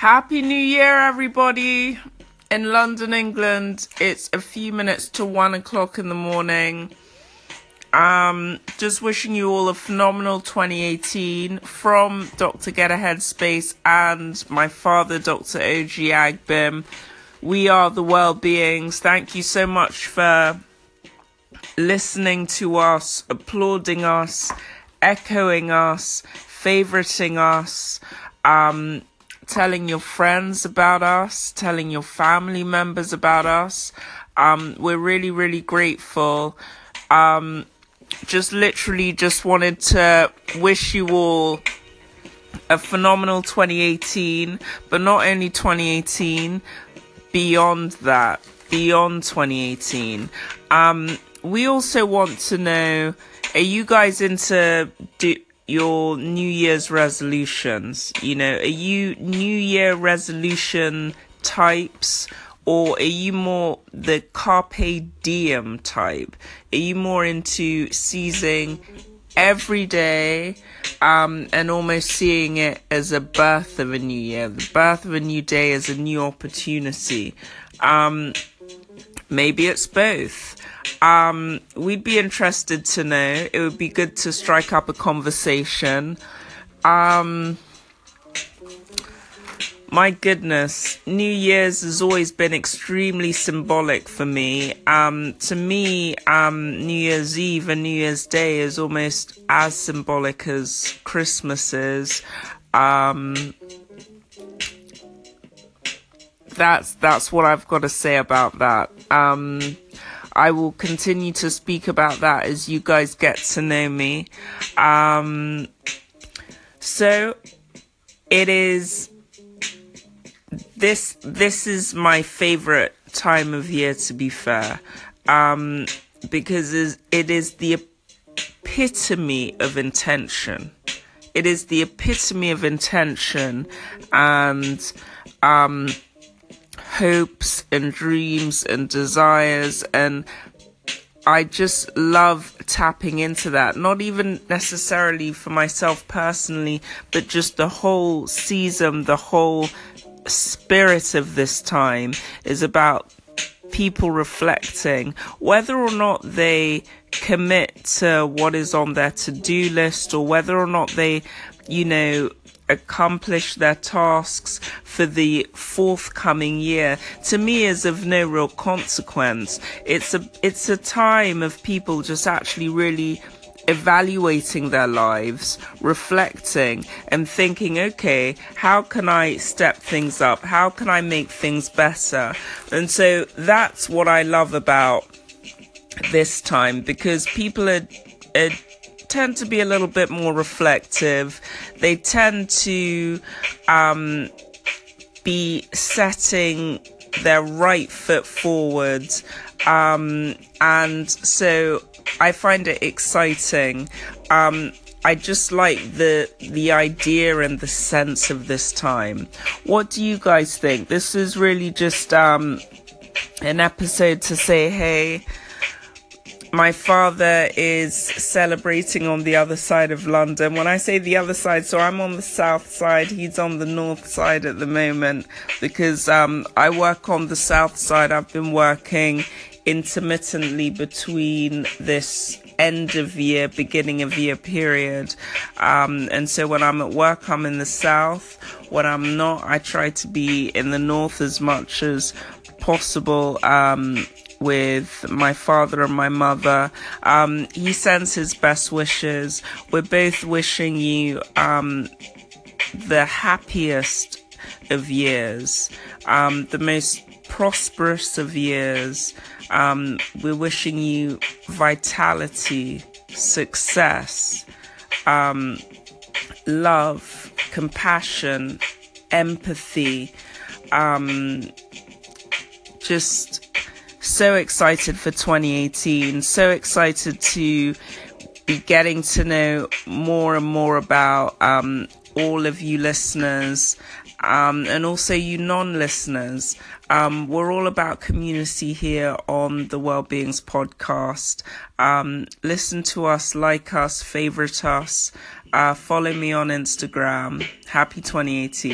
Happy New Year, everybody! In London, England, it's a few minutes to one o'clock in the morning. Um, just wishing you all a phenomenal 2018 from Dr. Get Ahead Space and my father, Dr. OG Agbim. We are the Wellbeings. Thank you so much for listening to us, applauding us, echoing us, favoriting us. Um, telling your friends about us, telling your family members about us. Um, we're really, really grateful. Um, just literally just wanted to wish you all a phenomenal 2018, but not only 2018, beyond that, beyond 2018. Um, we also want to know, are you guys into do, your New Year's resolutions? You know, are you New Year resolution types or are you more the carpe diem type? Are you more into seizing every day um, and almost seeing it as a birth of a new year, the birth of a new day as a new opportunity? Um, maybe it's both. Um, we'd be interested to know. It would be good to strike up a conversation. Um, my goodness, New Year's has always been extremely symbolic for me. Um, to me, um, New Year's Eve and New Year's Day is almost as symbolic as Christmas is. Um, that's that's what I've got to say about that. Um, I will continue to speak about that as you guys get to know me. Um, so it is this this is my favorite time of year to be fair um, because it is the epitome of intention it is the epitome of intention and um, hopes and dreams and desires and I just love tapping into that. Not even necessarily for myself personally, but just the whole season, the whole spirit of this time is about people reflecting whether or not they commit to what is on their to do list or whether or not they, you know, accomplish their tasks for the forthcoming year to me is of no real consequence. It's a it's a time of people just actually really evaluating their lives, reflecting, and thinking, okay, how can I step things up? How can I make things better? And so that's what I love about this time because people are, are tend to be a little bit more reflective. They tend to um, be setting their right foot forward. Um, and so I find it exciting. Um, I just like the the idea and the sense of this time. What do you guys think? This is really just um, an episode to say, hey, my father is celebrating on the other side of London. When I say the other side, so I'm on the south side, he's on the north side at the moment because um, I work on the south side. I've been working intermittently between this end of year, beginning of year period. Um, and so when I'm at work, I'm in the south. When I'm not, I try to be in the north as much as possible. Um, with my father and my mother. Um, he sends his best wishes. We're both wishing you um, the happiest of years, um, the most prosperous of years. Um, we're wishing you vitality, success, um, love, compassion, empathy, um, just so excited for 2018, so excited to be getting to know more and more about um, all of you listeners um, and also you non listeners. Um, we're all about community here on the Wellbeings podcast. Um, listen to us, like us, favorite us, uh, follow me on Instagram. Happy 2018.